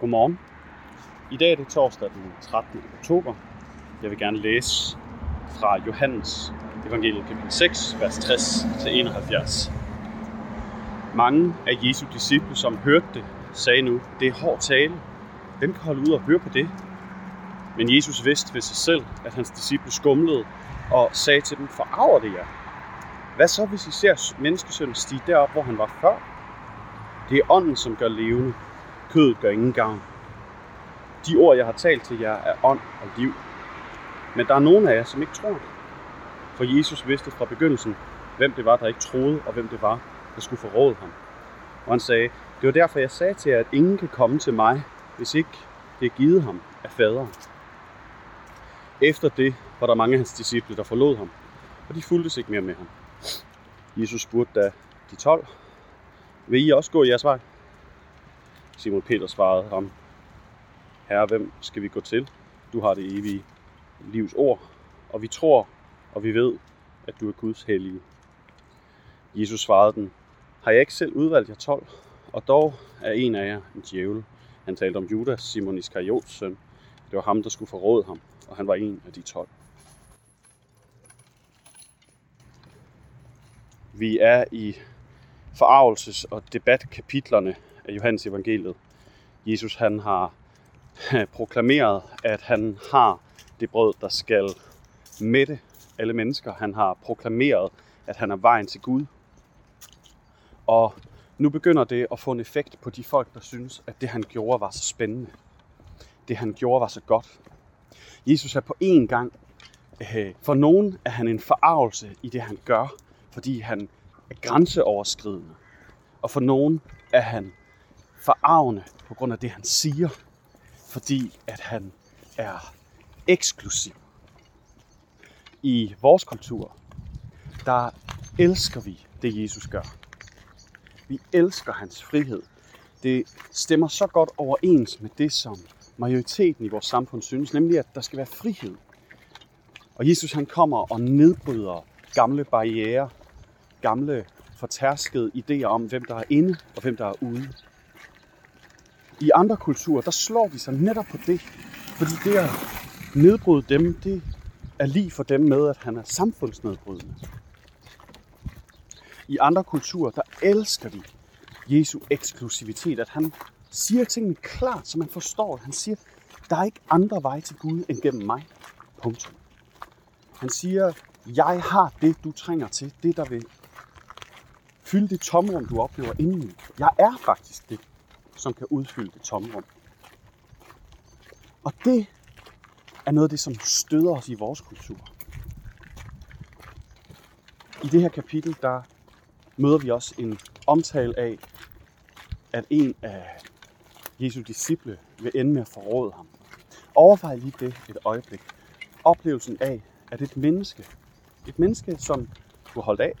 Godmorgen. I dag er det torsdag den 13. oktober. Jeg vil gerne læse fra Johannes evangeliet kapitel 6, vers 60-71. Mange af Jesu disciple, som hørte det, sagde nu, det er hård tale. Hvem kan holde ud og høre på det? Men Jesus vidste ved sig selv, at hans disciple skumlede og sagde til dem, forarver det jer? Hvad så, hvis I ser menneskesønnen stige derop, hvor han var før? Det er ånden, som gør levende. Kødet gør ingen gavn. De ord, jeg har talt til jer, er ånd og liv. Men der er nogen af jer, som ikke tror det. For Jesus vidste fra begyndelsen, hvem det var, der ikke troede, og hvem det var, der skulle forråde ham. Og han sagde, det var derfor, jeg sagde til jer, at ingen kan komme til mig, hvis ikke det er givet ham af faderen. Efter det var der mange af hans disciple, der forlod ham, og de fulgtes ikke mere med ham. Jesus spurgte da de 12, vil I også gå jeres vej? Simon Peter svarede ham, Herre, hvem skal vi gå til? Du har det evige livs ord, og vi tror, og vi ved, at du er Guds hellige. Jesus svarede den, har jeg ikke selv udvalgt jer 12, og dog er en af jer en djævel. Han talte om Judas, Simon Iskariots søn. Det var ham, der skulle forråde ham, og han var en af de 12. Vi er i forarvelses- og debatkapitlerne af Johannes evangeliet. Jesus han har proklameret, at han har det brød, der skal mætte alle mennesker. Han har proklameret, at han er vejen til Gud. Og nu begynder det at få en effekt på de folk, der synes, at det han gjorde var så spændende. Det han gjorde var så godt. Jesus er på én gang, øh, for nogen er han en forarvelse i det han gør, fordi han er grænseoverskridende. Og for nogen er han forarvende på grund af det, han siger, fordi at han er eksklusiv. I vores kultur, der elsker vi det, Jesus gør. Vi elsker hans frihed. Det stemmer så godt overens med det, som majoriteten i vores samfund synes, nemlig at der skal være frihed. Og Jesus han kommer og nedbryder gamle barriere, gamle fortærskede idéer om, hvem der er inde og hvem der er ude. I andre kulturer, der slår de sig netop på det, fordi det at nedbryde dem, det er lige for dem med, at han er samfundsnedbrydende. I andre kulturer, der elsker de Jesu eksklusivitet, at han siger tingene klart, så man forstår det. Han siger, der er ikke andre veje til Gud end gennem mig. Punktum. Han siger, jeg har det, du trænger til. Det, der vil fylde det tomrum, du oplever indeni. Jeg er faktisk det, som kan udfylde det tomrum. Og det er noget af det, som støder os i vores kultur. I det her kapitel, der møder vi også en omtale af, at en af Jesu disciple vil ende med at forråde ham. Overvej lige det et øjeblik. Oplevelsen af, at et menneske, et menneske, som du har holdt af,